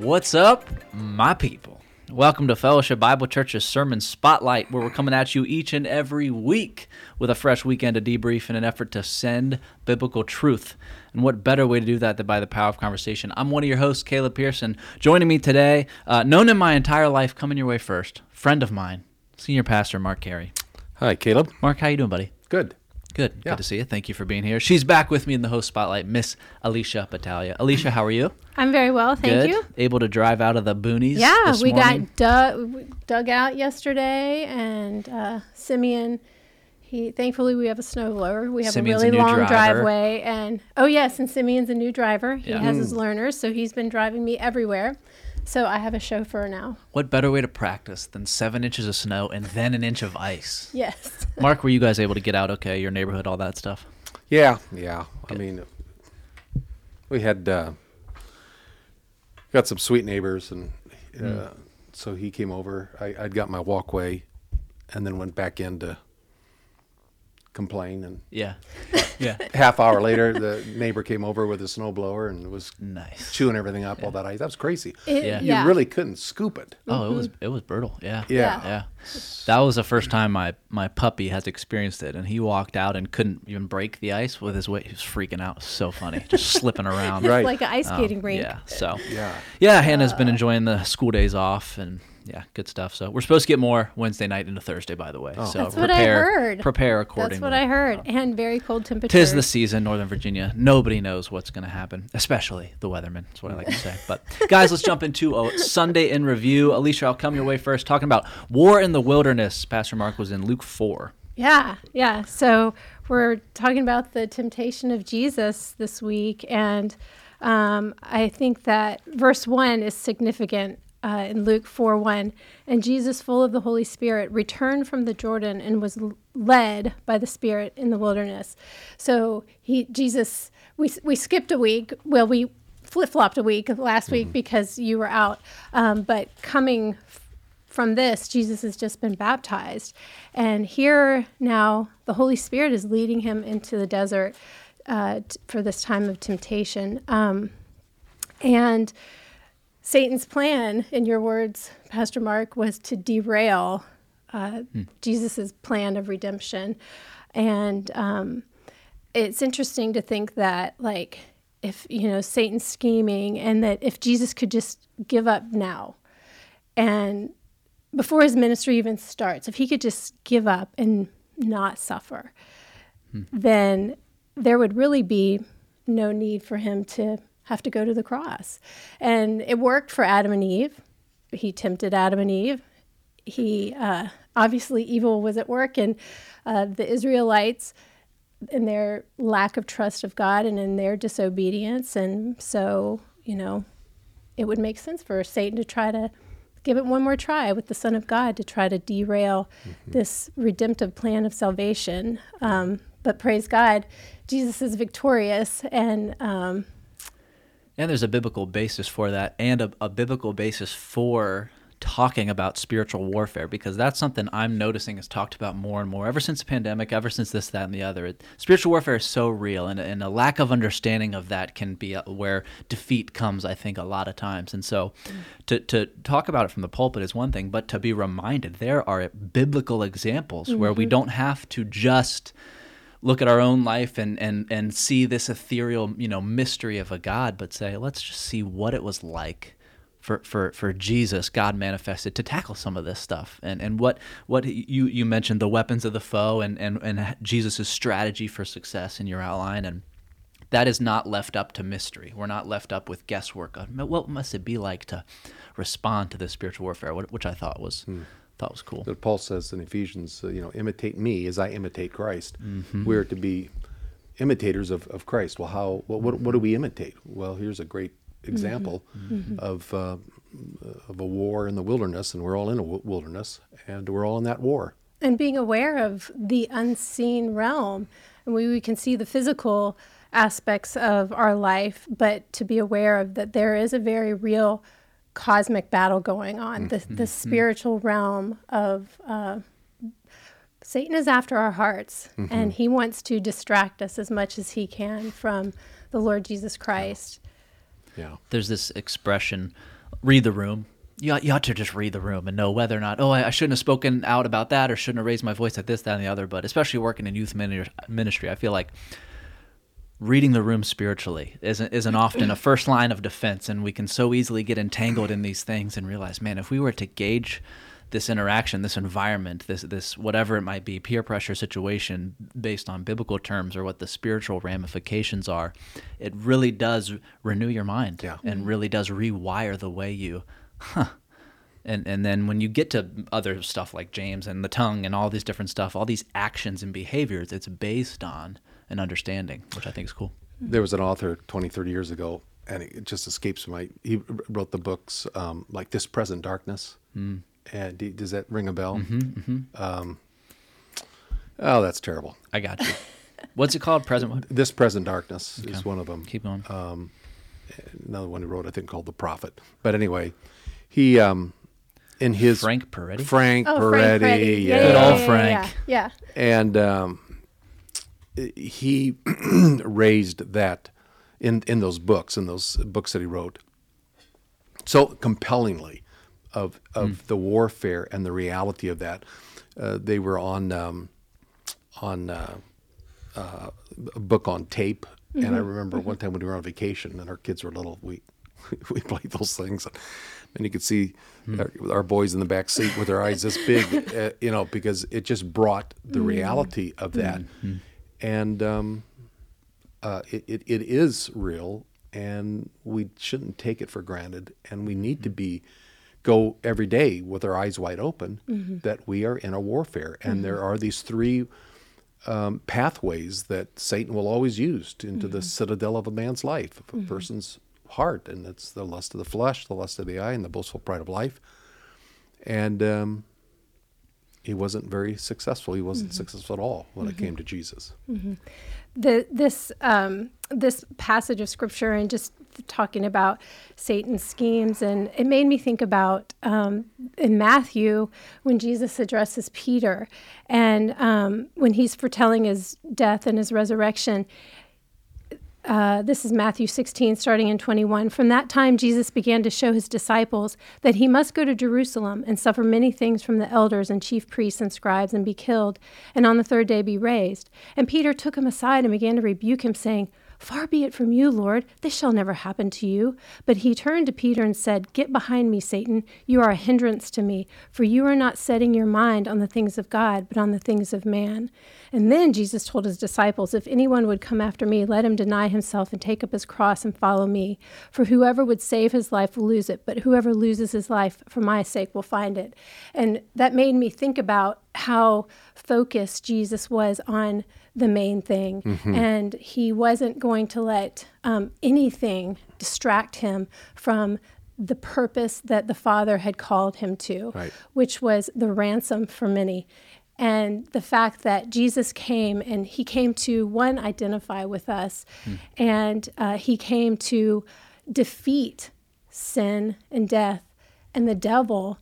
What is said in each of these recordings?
What's up, my people? Welcome to Fellowship Bible Church's Sermon Spotlight, where we're coming at you each and every week with a fresh weekend to debrief in an effort to send biblical truth. And what better way to do that than by the power of conversation? I'm one of your hosts, Caleb Pearson. Joining me today, uh, known in my entire life, coming your way first, friend of mine, senior pastor Mark Carey. Hi, Caleb. Mark, how you doing, buddy? Good. Good. Yeah. Good to see you. Thank you for being here. She's back with me in the host spotlight, Miss Alicia Battaglia. Alicia, how are you? I'm very well, thank Good. you. Able to drive out of the boonies? Yeah, this we morning? got dug, dug out yesterday, and uh, Simeon. He thankfully we have a snowblower. We have Simeon's a a really new long driver. driveway, and oh yes, and Simeon's a new driver. He Yeah. has his learners, so he's been driving me everywhere. So I have a chauffeur now. What better way to practice than seven inches of snow and then an inch of ice? Yes. Mark, were you guys able to get out okay? Your neighborhood, all that stuff? Yeah, yeah. I mean, we had uh, got some sweet neighbors, and uh, so he came over. I, I'd got my walkway, and then went back in to complain. And Yeah. Yeah. half hour later, the neighbor came over with a snowblower and was nice. chewing everything up. All that ice. That was crazy. It- Yeah. You really couldn't scoop it. Oh, it was it was brutal. Yeah. Yeah. Yeah. That was the first time my my puppy has experienced it and he walked out and couldn't even break the ice with his weight. He was freaking out. Was so funny. Just slipping around. Right. like an ice Um, skating rink. Yeah. So Yeah. Yeah, Hannah's been enjoying the school days off and yeah, good stuff. So we're supposed to get more Wednesday night into Thursday, by the way. So That's what I prepare, heard. Prepare accordingly. That's what I heard. And very cold temperatures. Tis the season, Northern Virginia. Nobody knows what's going to happen, especially the weathermen. That's what I like to say. But guys, let's jump into a Sunday in review. Alicia, I'll come your way first. Talking about war in the wilderness. Pastor Mark was in Luke four. Yeah, yeah. So we're talking about the temptation of Jesus this week, and um, I think that verse one is significant uh, in Luke four one. And Jesus, full of the Holy Spirit, returned from the Jordan and was led by the Spirit in the wilderness. So he, Jesus, we we skipped a week. Well, we flip flopped a week last week because you were out, um, but coming from this, Jesus has just been baptized. And here now, the Holy Spirit is leading him into the desert uh, t- for this time of temptation. Um, and Satan's plan, in your words, Pastor Mark, was to derail uh, Jesus' plan of redemption. And um, it's interesting to think that, like, if, you know, Satan's scheming and that if Jesus could just give up now and before his ministry even starts, if he could just give up and not suffer, then there would really be no need for him to have to go to the cross. And it worked for Adam and Eve. He tempted Adam and Eve. He uh, obviously evil was at work, and uh, the Israelites in their lack of trust of God and in their disobedience. And so, you know, it would make sense for Satan to try to give it one more try with the Son of God to try to derail this redemptive plan of salvation. Um, but praise God, Jesus is victorious, and um, And there's a biblical basis for that, and a, a biblical basis for talking about spiritual warfare because that's something I'm noticing is talked about more and more ever since the pandemic, ever since this, that, and the other. It, spiritual warfare is so real, and, and a lack of understanding of that can be uh, where defeat comes, I think, a lot of times. And so to, to talk about it from the pulpit is one thing, but to be reminded there are biblical examples where we don't have to just look at our own life and, and, and see this ethereal, you know, mystery of a God, but say, let's just see what it was like for, for, for Jesus, God manifested to tackle some of this stuff. And, and what, what you, you mentioned, the weapons of the foe and, and, and Jesus' strategy for success in your outline. And that is not left up to mystery. We're not left up with guesswork. What must it be like to respond to this spiritual warfare, wh- which I thought was, hmm. Thought was cool. That Paul says in Ephesians, uh, you know, imitate me as I imitate Christ. We're to be imitators of, of Christ. Well, how? What, what, what do we imitate? Well, here's a great example of uh, of a war in the wilderness, and we're all in a wilderness, and we're all in that war. and being aware of the unseen realm. And we, we can see the physical aspects of our life, but to be aware of that there is a very real cosmic battle going on, the, the spiritual realm of uh, Satan is after our hearts, and he wants to distract us as much as he can from the Lord Jesus Christ. Yeah. there's this expression read the room. You ought, you ought to just read the room and know whether or not, oh, I, I shouldn't have spoken out about that or shouldn't have raised my voice at this, that, and the other. But especially working in youth ministry, I feel like reading the room spiritually isn't isn't often a first line of defense, and we can so easily get entangled in these things and realize, man, if we were to gauge this interaction, this environment, this this whatever it might be, peer pressure situation based on biblical terms or what the spiritual ramifications are, it really does renew your mind Yeah. and really does rewire the way you huh. And and then when you get to other stuff like James and the tongue and all these different stuff, all these actions and behaviors, it's based on an understanding, which I think is cool. There was an author 20, 30 years ago, and it just escapes my. He wrote the books um, like This Present Darkness. Mm. And d- does that ring a bell? Mm-hmm, Um, oh, that's terrible. I got you. What's it called? Present one? This Present Darkness is one of them. Keep going. Another one he wrote, I think, called The Prophet. But anyway, he um, in his Frank Peretti? Frank Oh, Peretti, Frank Peretti. yeah. Good old yeah, Frank. Yeah. and um, he raised that in in those books in those books that he wrote so compellingly of of the warfare and the reality of that. Uh, they were on um, on uh, uh, a book on tape and I remember one time when we were on vacation and our kids were little we we played those things and you could see our, our boys in the back seat with their eyes this big uh, you know because it just brought the reality of that and um, uh, it, it, it is real and we shouldn't take it for granted. And we need to be go every day with our eyes wide open that we are in a warfare. And there are these three um, pathways that Satan will always use to, into the citadel of a man's life, of a person's heart, and it's the lust of the flesh, the lust of the eye, and the boastful pride of life. And um, he wasn't very successful. He wasn't successful at all when it came to Jesus. the this um, this passage of scripture and just talking about Satan's schemes, and it made me think about um, in Matthew when Jesus addresses Peter, and um, when he's foretelling his death and his resurrection. Uh, this is Matthew 16, starting in 21. From that time, Jesus began to show his disciples that he must go to Jerusalem and suffer many things from the elders and chief priests and scribes and be killed, and on the third day be raised. And Peter took him aside and began to rebuke him, saying, Far be it from you, Lord, this shall never happen to you. But he turned to Peter and said, Get behind me, Satan. You are a hindrance to me, for you are not setting your mind on the things of God, but on the things of man. And then Jesus told his disciples, If anyone would come after me, let him deny himself and take up his cross and follow me. For whoever would save his life will lose it, but whoever loses his life for my sake will find it. And that made me think about how focused Jesus was on the main thing. And he wasn't going to let um, anything distract him from the purpose that the Father had called him to, Right. which was the ransom for many. And the fact that Jesus came and he came to, one, identify with us, and uh, he came to defeat sin and death and the devil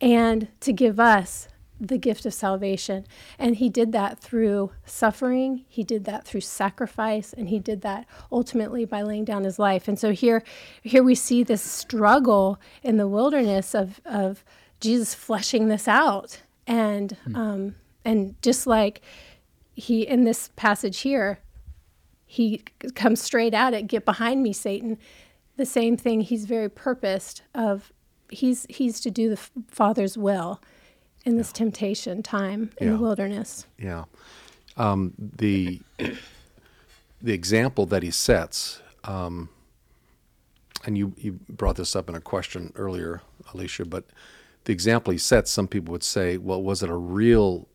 and to give us the gift of salvation. And he did that through suffering, he did that through sacrifice, and he did that ultimately by laying down his life. And so here here we see this struggle in the wilderness of of Jesus fleshing this out. And um and just like he in this passage here, he comes straight at it, get behind me, Satan. The same thing, he's very purposed of he's he's to do the Father's will in this temptation time in the wilderness. Yeah. Um, the the example that he sets, um, and you, you brought this up in a question earlier, Alicia, but the example he sets, some people would say, well, was it a real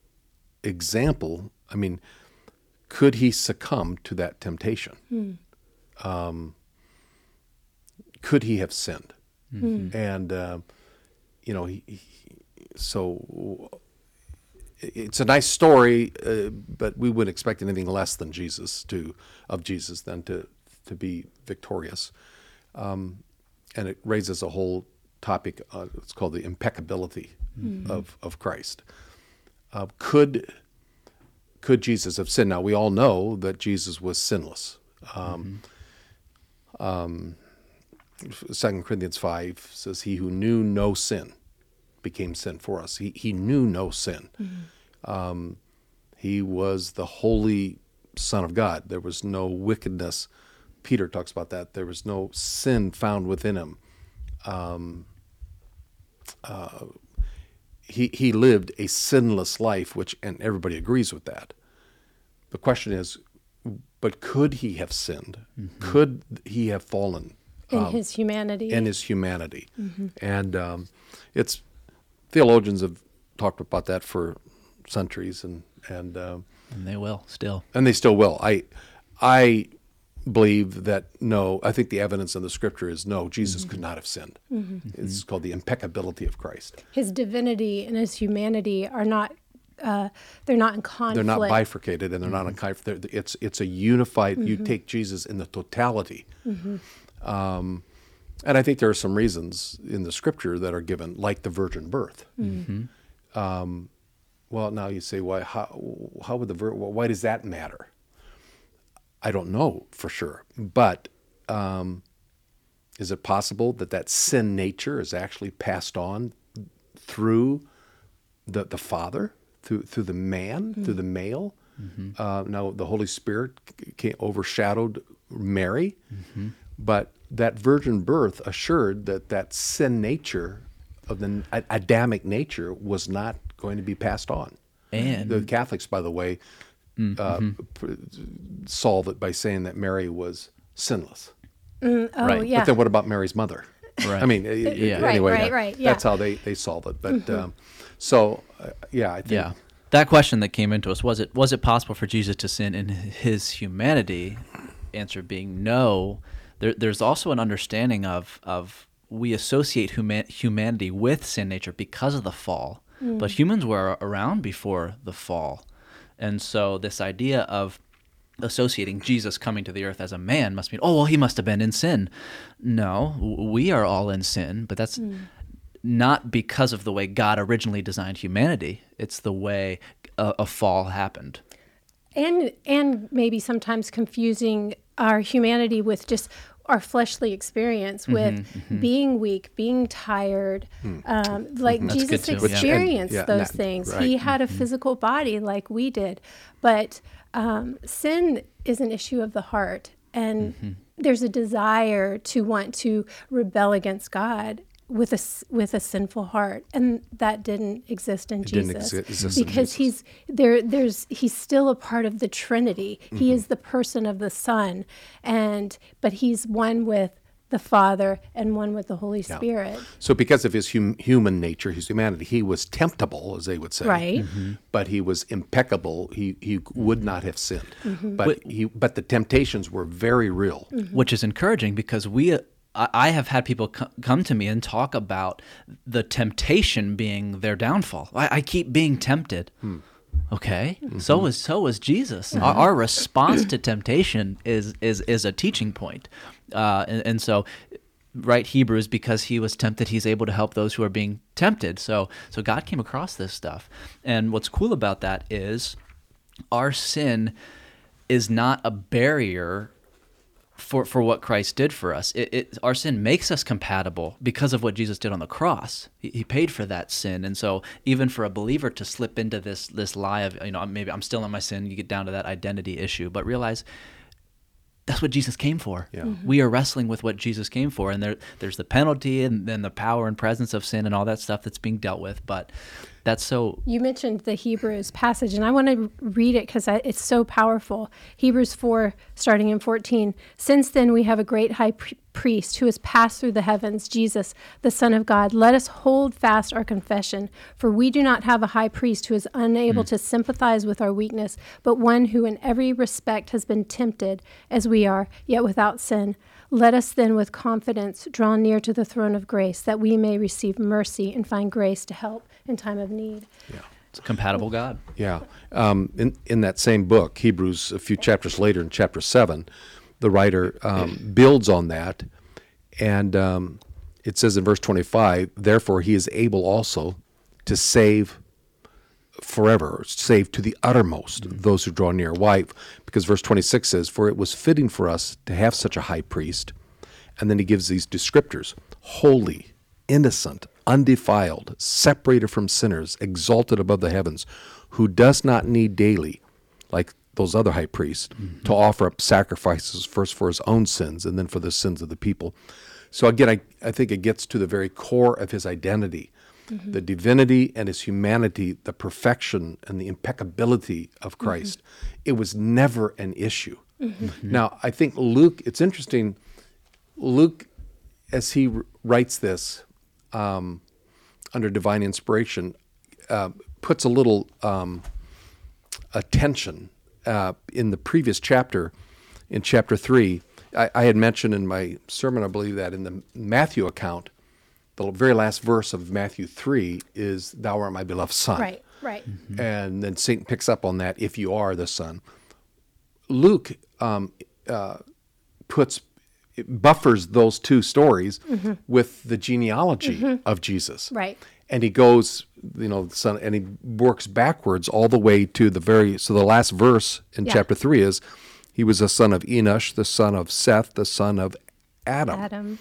example? I mean, could he succumb to that temptation? Um, could he have sinned? And, uh, you know, he, he, so it's a nice story, uh, but we wouldn't expect anything less than Jesus to of Jesus than to to be victorious. Um, and it raises a whole topic. Uh, it's called the impeccability of of Christ. Uh, could could Jesus have sinned? Now we all know that Jesus was sinless. Um, um, Second Corinthians five says, "He who knew no sin became sin for us." He he knew no sin. Um, he was the holy Son of God. There was no wickedness. Peter talks about that. There was no sin found within him. Um, uh, he he lived a sinless life, which and everybody agrees with that. The question is, but could he have sinned? Could he have fallen in his humanity. in his humanity? And um, it's theologians have talked about that for centuries, and and um, And they will still. and they still will. I I believe that no. I think the evidence in the scripture is no. Jesus could not have sinned. It's called the impeccability of Christ. his divinity and his humanity are not uh, they're not in conflict. They're not bifurcated and they're not in kind. They're, it's it's a unified. You take Jesus in the totality. Um, and I think there are some reasons in the scripture that are given, like the virgin birth. Um, well, now you say, why? How, how would the vir- why does that matter? I don't know for sure, but um, is it possible that that sin nature is actually passed on through the the father, through through the man, through the male? Uh, now the Holy Spirit came, overshadowed Mary, but that virgin birth assured that that sin nature of the Adamic nature was not going to be passed on. And The Catholics, by the way, uh, solve it by saying that Mary was sinless. Oh Right. yeah. But then what about Mary's mother? Right. I mean, Yeah. Right, anyway, right, that- right, yeah. that's how they, they solve it. But um, so, uh, yeah, I think yeah, that question that came into us was it was it possible for Jesus to sin in his humanity? Answer being no. There, there's also an understanding of of we associate human, humanity with sin nature because of the fall, mm. but humans were around before the fall, and so this idea of associating Jesus coming to the earth as a man must mean, oh, well, he must have been in sin. No, we are all in sin, but that's mm. not because of the way God originally designed humanity. It's the way a, a fall happened. and and maybe sometimes confusing our humanity with just our fleshly experience mm-hmm, with mm-hmm. being weak, being tired. Hmm. Um, like mm-hmm. That's Jesus good yeah. experienced And- yeah, those that- things. right. He had a physical body like we did, but um, sin is an issue of the heart, and there's a desire to want to rebel against God. With a s- with a sinful heart, and that didn't exist in didn't Jesus exi- exist in because Jesus. he's there there's he's still a part of the trinity Mm-hmm. he is the person of the son and but he's one with the father and one with the holy spirit So, because of his hum- human nature, his humanity, he was temptable, as they would say. Right. But he was impeccable. He he would not have sinned. Mm-hmm. But he but the temptations were very real. which is encouraging because we I have had people come to me and talk about the temptation being their downfall. I, I keep being tempted. Hmm. Okay, mm-hmm. so was so was Jesus. Mm-hmm. Our, our response to temptation is is is a teaching point, uh, and, and so right Hebrews because he was tempted, he's able to help those who are being tempted. So so God came across this stuff, and what's cool about that is our sin is not a barrier for for what Christ did for us. It, it our sin makes us compatible because of what Jesus did on the cross. He, he paid for that sin, and so even for a believer to slip into this this lie of you know maybe I'm still in my sin, you get down to that identity issue, but realize that's what Jesus came for. Yeah. Mm-hmm. We are wrestling with what Jesus came for, and there there's the penalty and then the power and presence of sin and all that stuff that's being dealt with. But that's so you mentioned the hebrews passage and i want to read it because it's so powerful. Hebrews 4 starting in 14 since then we have a great high priest who has passed through the heavens jesus the son of god. Let us hold fast our confession for we do not have a high priest who is unable mm. to sympathize with our weakness but one who in every respect has been tempted as we are yet without sin. Let us then with confidence draw near to the throne of grace that we may receive mercy and find grace to help in time of need Yeah. it's a compatible God. Yeah. Um, in, in that same book, Hebrews, a few chapters later in chapter 7, the writer um, builds on that. And um, it says in verse 25, therefore he is able also to save forever, save to the uttermost those who draw near. Why? Because verse 26 says, For it was fitting for us to have such a high priest, And then he gives these descriptors holy, innocent, undefiled, separated from sinners, exalted above the heavens, who does not need daily, like those other high priests, mm-hmm. to offer up sacrifices first for his own sins and then for the sins of the people. So again, I, I think it gets to the very core of his identity mm-hmm. the divinity and his humanity, the perfection and the impeccability of mm-hmm. Christ. It was never an issue. Now, I think Luke, it's interesting, Luke, as he r- writes this um, under divine inspiration, uh, puts a little um, attention uh, in the previous chapter, in chapter three. I, I had mentioned in my sermon, I believe, that in the Matthew account, the very last verse of Matthew 3 is, Thou art my beloved Son. Right, right. And then Satan picks up on that, if you are the Son. Luke um, uh, puts, buffers those two stories mm-hmm. with the genealogy mm-hmm. of Jesus. Right. And he goes, you know, son, and he works backwards all the way to the very, so the last verse in Yeah. chapter 3 is, he was the son of Enosh, the son of Seth, the son of Adam Adam.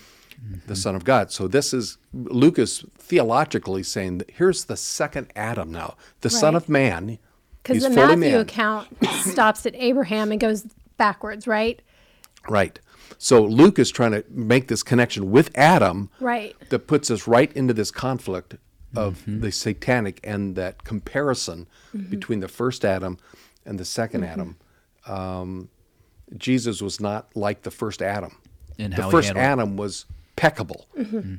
the Son of God. So this is Luke is theologically saying that here's the second Adam now, the Son of Man. Because the Matthew man. account stops at Abraham and goes backwards, right? Right. So Luke is trying to make this connection with Adam Right. that puts us right into this conflict of the satanic and that comparison Mm-hmm. between the first Adam and the 2nd Adam. Um, Jesus was not like the first Adam. In the how first handled. Adam was peccable.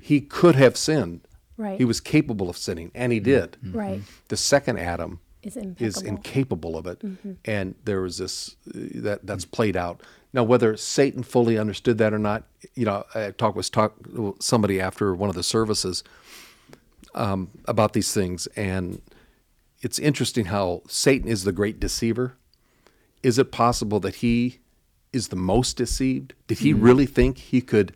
He could have sinned. Mm-hmm. Right. He was capable of sinning, and he did. Right. The second Adam Is is. Mm-hmm. incapable of it, and there was this uh, that that's played out. Now, whether Satan fully understood that or not, you know, I talked was talk somebody after one of the services um, about these things, and it's interesting how Satan is the great deceiver. Is it possible that he is the most deceived? Did he Mm-hmm. really think he could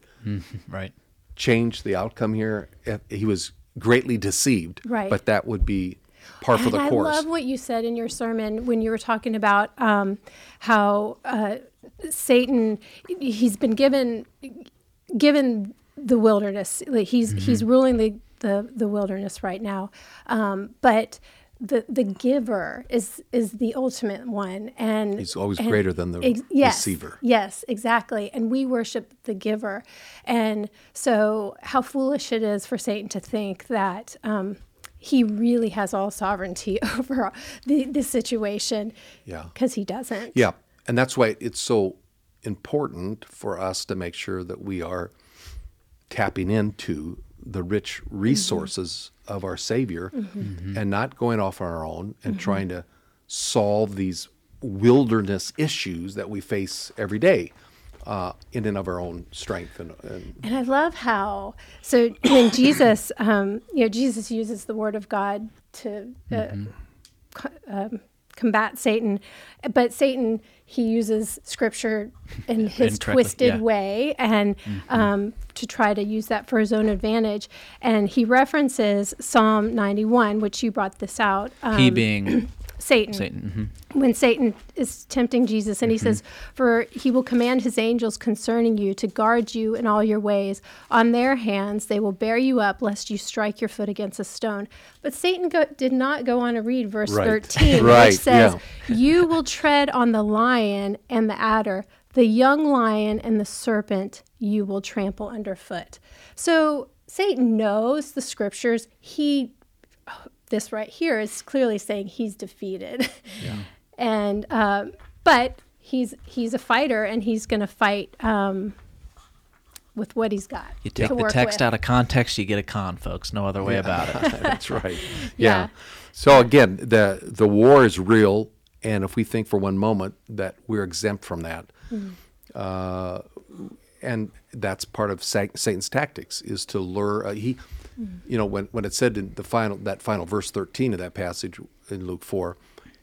Right. change the outcome here? He was greatly deceived, Right. but that would be par for And the I love what you said in your sermon when you were talking about um, how uh, Satan he's been given given the wilderness. Like he's he's Mm-hmm. ruling the, the the wilderness right now, um, but. The, the giver is is the ultimate one and He's always and greater than the yes, receiver. Yes, exactly. And we worship the giver. And so, how foolish it is for Satan to think that um, he really has all sovereignty over the, the situation. Yeah. Because he doesn't. Yeah, and that's why it's so important for us to make sure that we are tapping into the rich mm-hmm. resources of our Savior mm-hmm. Mm-hmm. and not going off on our own and trying to solve these wilderness issues that we face every day uh, in and of our own strength and, and And I love how, so when Jesus, um, you know, Jesus uses the word of God to uh, co- um, combat Satan, but Satan, he uses scripture in his twisted yeah. way and um, to try to use that for his own advantage. And he references Psalm 91, which you brought this out. Um, he being Satan Satan. Mm-hmm. when Satan is tempting Jesus, and he mm-hmm. says, For he will command his angels concerning you to guard you in all your ways. On their hands they will bear you up, lest you strike your foot against a stone. But Satan go, did not go on to read verse Right. 13, Right, which says, yeah. You will tread on the lion and the adder, the young lion and the serpent you will trample underfoot. So Satan knows the scriptures. He this right here is clearly saying he's defeated. and um, but he's he's a fighter and he's going to fight um, with what he's got. You take to the work text with. out of context, you get a con, folks. No other way about it. That's right. Yeah. Yeah. So again, the the war is real, and if we think for one moment that we're exempt from that, uh, and that's part of Satan's tactics is to lure. Uh, he, you know, when when it said in the final that final verse thirteen of that passage in Luke four,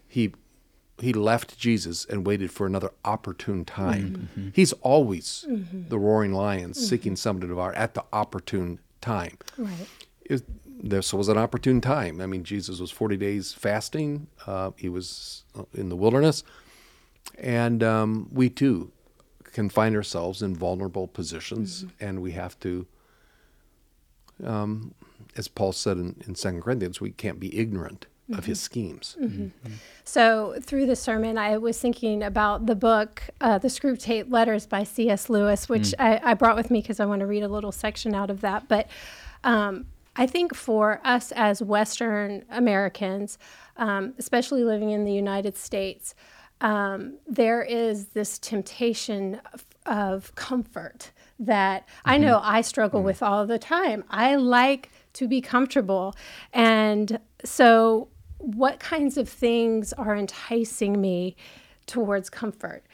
he he left Jesus and waited for another opportune time. He's always the roaring lion seeking someone to devour at the opportune time Right. it, this was an opportune time. I mean, Jesus was 40 days fasting. Uh, he was in the wilderness. And um, we too can find ourselves in vulnerable positions, and we have to, um, as Paul said in, in Second Corinthians, we can't be ignorant of his schemes. So, through the sermon, I was thinking about the book, uh, The Screwtape Letters by C.S. Lewis, which I, I brought with me because I want to read a little section out of that. But um, I think for us as Western Americans, um, especially living in the United States, um, there is this temptation of, of comfort that I know I struggle with all the time. I like to be comfortable. And so, what kinds of things are enticing me towards comfort?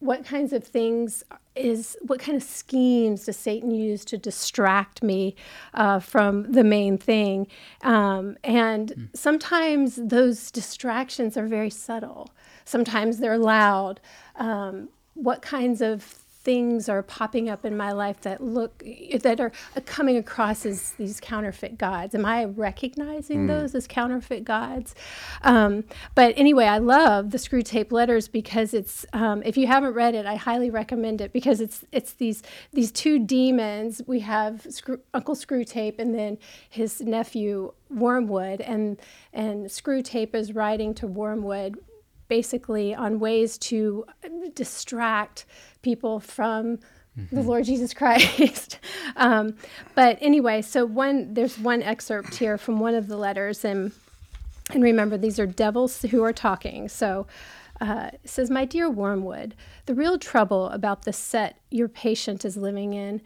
What kinds of things is, what kind of schemes does Satan use to distract me uh, from the main thing? Um, and sometimes those distractions are very subtle, sometimes they're loud. Um, what kinds of things are popping up in my life that look that are coming across as these counterfeit gods. Am i recognizing those as counterfeit gods? Um, but anyway i love the Screwtape Letters because it's um, if you haven't read it i highly recommend it because it's it's these these two demons. We have screw, uncle Screwtape and then his nephew wormwood and and Screwtape is writing to wormwood basically on ways to distract people from the Lord Jesus Christ. um, but anyway, so one there's one excerpt here from one of the letters, and and remember these are devils who are talking. So uh, says, "My dear Wormwood, the real trouble about the set your patient is living in."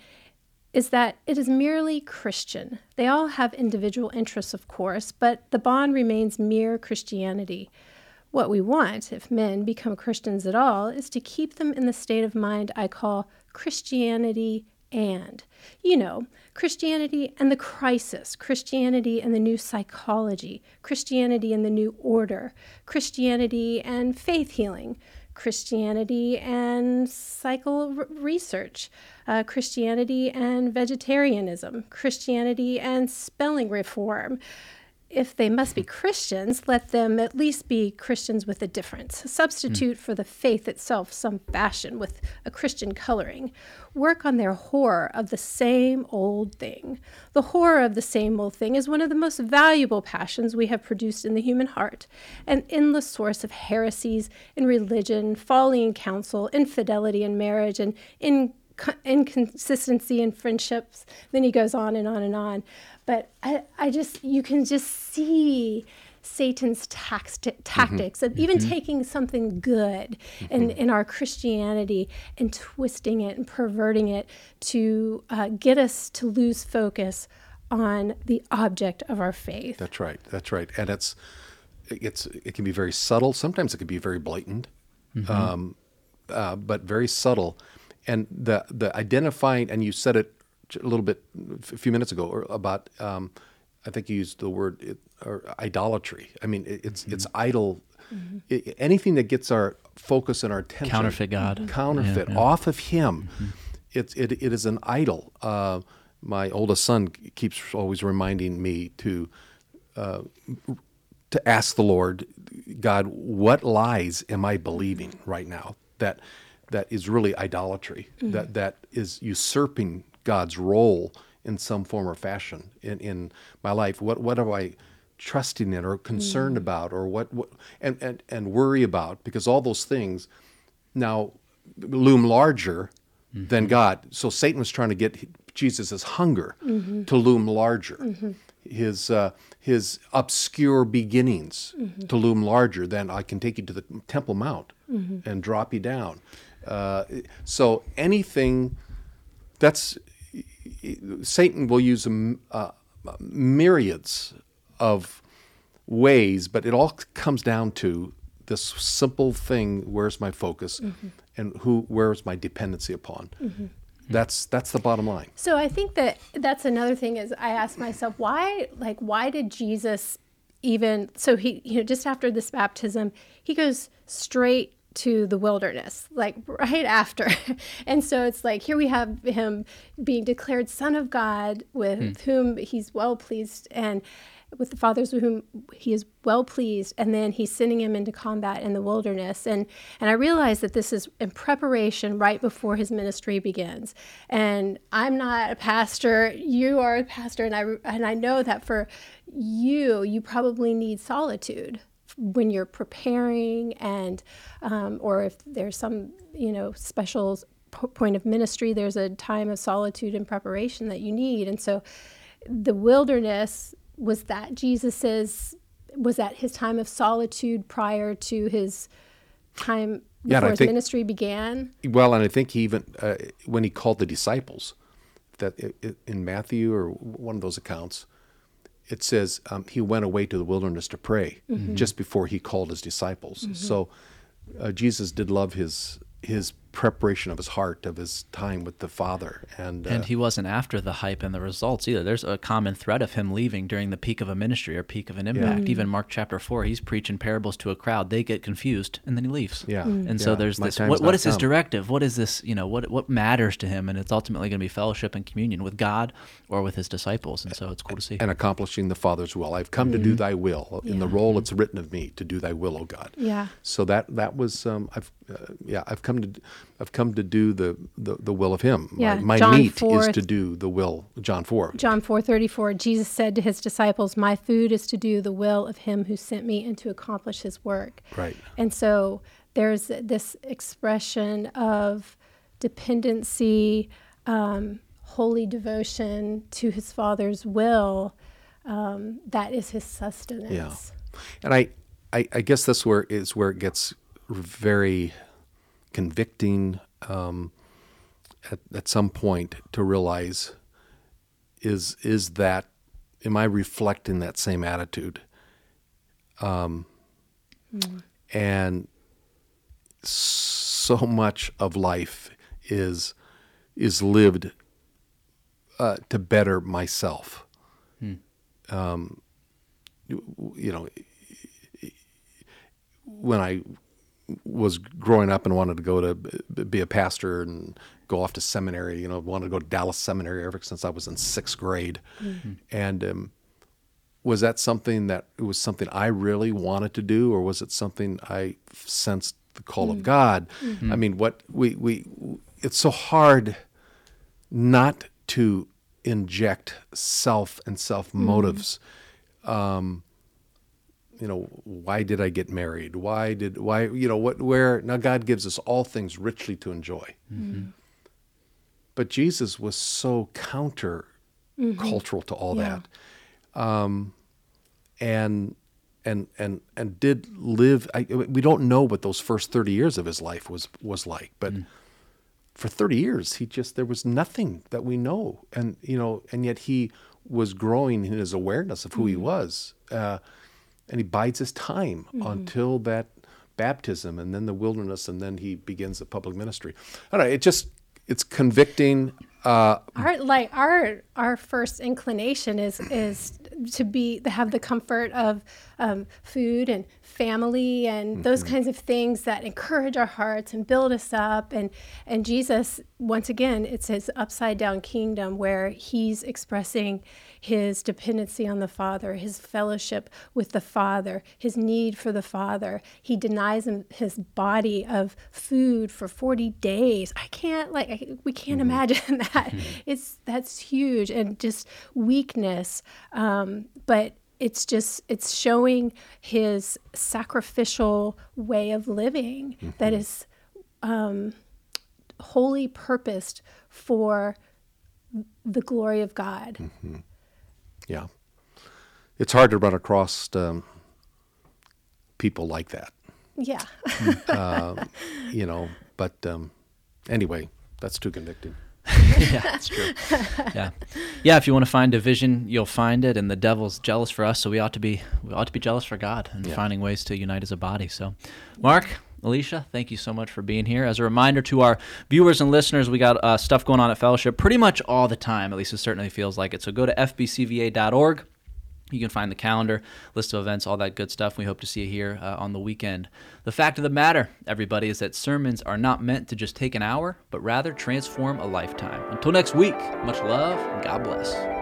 Is that it is merely Christian. They all have individual interests, of course, but the bond remains mere Christianity. What we want, if men become Christians at all, is to keep them in the state of mind I call Christianity and. You know, Christianity and the crisis, Christianity and the new psychology, Christianity and the new order, Christianity and faith healing, Christianity and cycle r- research, uh, Christianity and vegetarianism, Christianity and spelling reform if they must be Christians, let them at least be Christians with a difference. Substitute for the faith itself some fashion with a Christian coloring. Work on their horror of the same old thing. The horror of the same old thing is one of the most valuable passions we have produced in the human heart, an endless source of heresies in religion, folly in counsel, infidelity in marriage, and in inconsistency in friendships. Then he goes on and on and on. But I, I just, you can just see Satan's tax- tactics Mm-hmm. of even taking something good in, in our Christianity and twisting it and perverting it to uh, get us to lose focus on the object of our faith. That's right. That's right. And it's it's it can be very subtle. Sometimes it can be very blatant, um, uh, but very subtle. And the the identifying and you said it a little bit a few minutes ago or about um, I think you used the word it, or idolatry. I mean it, it's it's idol. i anything that gets our focus and our attention Counterfeit God. counterfeit Yeah, yeah. off of Him. It's it, it is an idol. Uh, my oldest son keeps always reminding me to uh, to ask the Lord, God, what lies am I believing right now that that is really idolatry, mm-hmm. that that is usurping God's role in some form or fashion in, in my life? What what am I trusting in or concerned mm. about or what, what and, and and worry about? Because all those things now loom larger mm-hmm. than God. So Satan was trying to get Jesus' hunger mm-hmm. to loom larger, his uh, his obscure beginnings to loom larger than I can take you to the Temple Mount and drop you down. Uh, so anything that's Satan will use uh, myriads of ways, but it all comes down to this simple thing: where's my focus, and who? Where's my dependency upon? That's that's the bottom line. So I think that that's another thing is I ask myself why like why did Jesus even so he you know just after this baptism he goes straight to the wilderness, like right after. and so it's like here we have him being declared Son of God, with hmm. whom he's well pleased, and with the fathers with whom he is well pleased, and then he's sending him into combat in the wilderness. And and I realize that this is in preparation right before his ministry begins. And I'm not a pastor; you are a pastor, and I and I know that for you, you probably need solitude when you're preparing and um, or if there's some you know special p- point of ministry there's a time of solitude and preparation that you need. And so the wilderness was that jesus's was that his time of solitude prior to his time Yeah, before his think- ministry began? Well, and I think he even uh, when he called the disciples, that in Matthew or one of those accounts, it says um, he went away to the wilderness to pray just before he called his disciples. So uh, Jesus did love his his preparation of his heart of his time with the Father, and, uh, And he wasn't after the hype and the results either. There's a common thread of him leaving during the peak of a ministry or peak of an impact. Even Mark chapter four, he's preaching parables to a crowd. They get confused, and then he leaves. Yeah. Mm. And so Yeah. there's My this. time's What, what not his come. directive? What is this? You know, what what matters to him? And it's ultimately going to be fellowship and communion with God or with his disciples. And so it's cool to see. and accomplishing the Father's will. I've come to do Thy will. In the role it's written of me to do Thy will, O God. Yeah. So that that was um, I've uh, yeah I've come to I've come to do the the, the will of Him. Yeah, My, my meat 4 is to do the will. John four. John 4:34 Jesus said to his disciples, "My food is to do the will of him who sent me and to accomplish his work." Right. And so there's this expression of dependency, um, holy devotion to his Father's will. Um, that is his sustenance. Yeah. And I, I I guess that's where is where it gets very convicting um, at at some point to realize is is that am I reflecting that same attitude? Um, and so much of life is is lived uh, to better myself. Um, you, you know, when I was growing up and wanted to go to be a pastor and go off to seminary, you know, wanted to go to Dallas Seminary ever since I was in sixth grade, and um, was that something that it was something I really wanted to do, or was it something I sensed the call of God? I mean, what we we it's so hard not to inject self and self motives. Um, you know, why did I get married? Why did why you know what where now God gives us all things richly to enjoy. But Jesus was so counter cultural to all Yeah. that um, and and and and did live. I, we don't know what those first thirty years of his life was was like, but for thirty years, he just there was nothing that we know, and you know, and yet he was growing in his awareness of who he was, uh, and he bides his time mm-hmm. until that baptism, and then the wilderness, and then he begins the public ministry. I don't know. It just it's convicting. Uh, our like our our first inclination is is to be to have the comfort of um, food and family and those kinds of things that encourage our hearts and build us up. And and Jesus once again it's his upside down kingdom where he's expressing his dependency on the father his fellowship with the father his need for the father. He denies him his body of food for 40 days. I can't like I, we can't imagine that it's that's huge and just weakness um, but it's just it's showing his sacrificial way of living that is um, wholly purposed for the glory of god yeah, it's hard to run across um, people like that. yeah you know. But um, anyway, that's too convicting. yeah, that's true. Yeah, yeah. If you want to find division, you'll find it, and the devil's jealous for us. So we ought to be we ought to be jealous for God and Yeah. finding ways to unite as a body. So, Mark. Alicia, thank you so much for being here. As a reminder to our viewers and listeners, we got uh, stuff going on at Fellowship pretty much all the time. At least it certainly feels like it. So go to fbcva.org. You can find the calendar, list of events, all that good stuff. We hope to see you here uh, on the weekend. The fact of the matter, everybody, is that sermons are not meant to just take an hour, but rather transform a lifetime. Until next week, much love and God bless.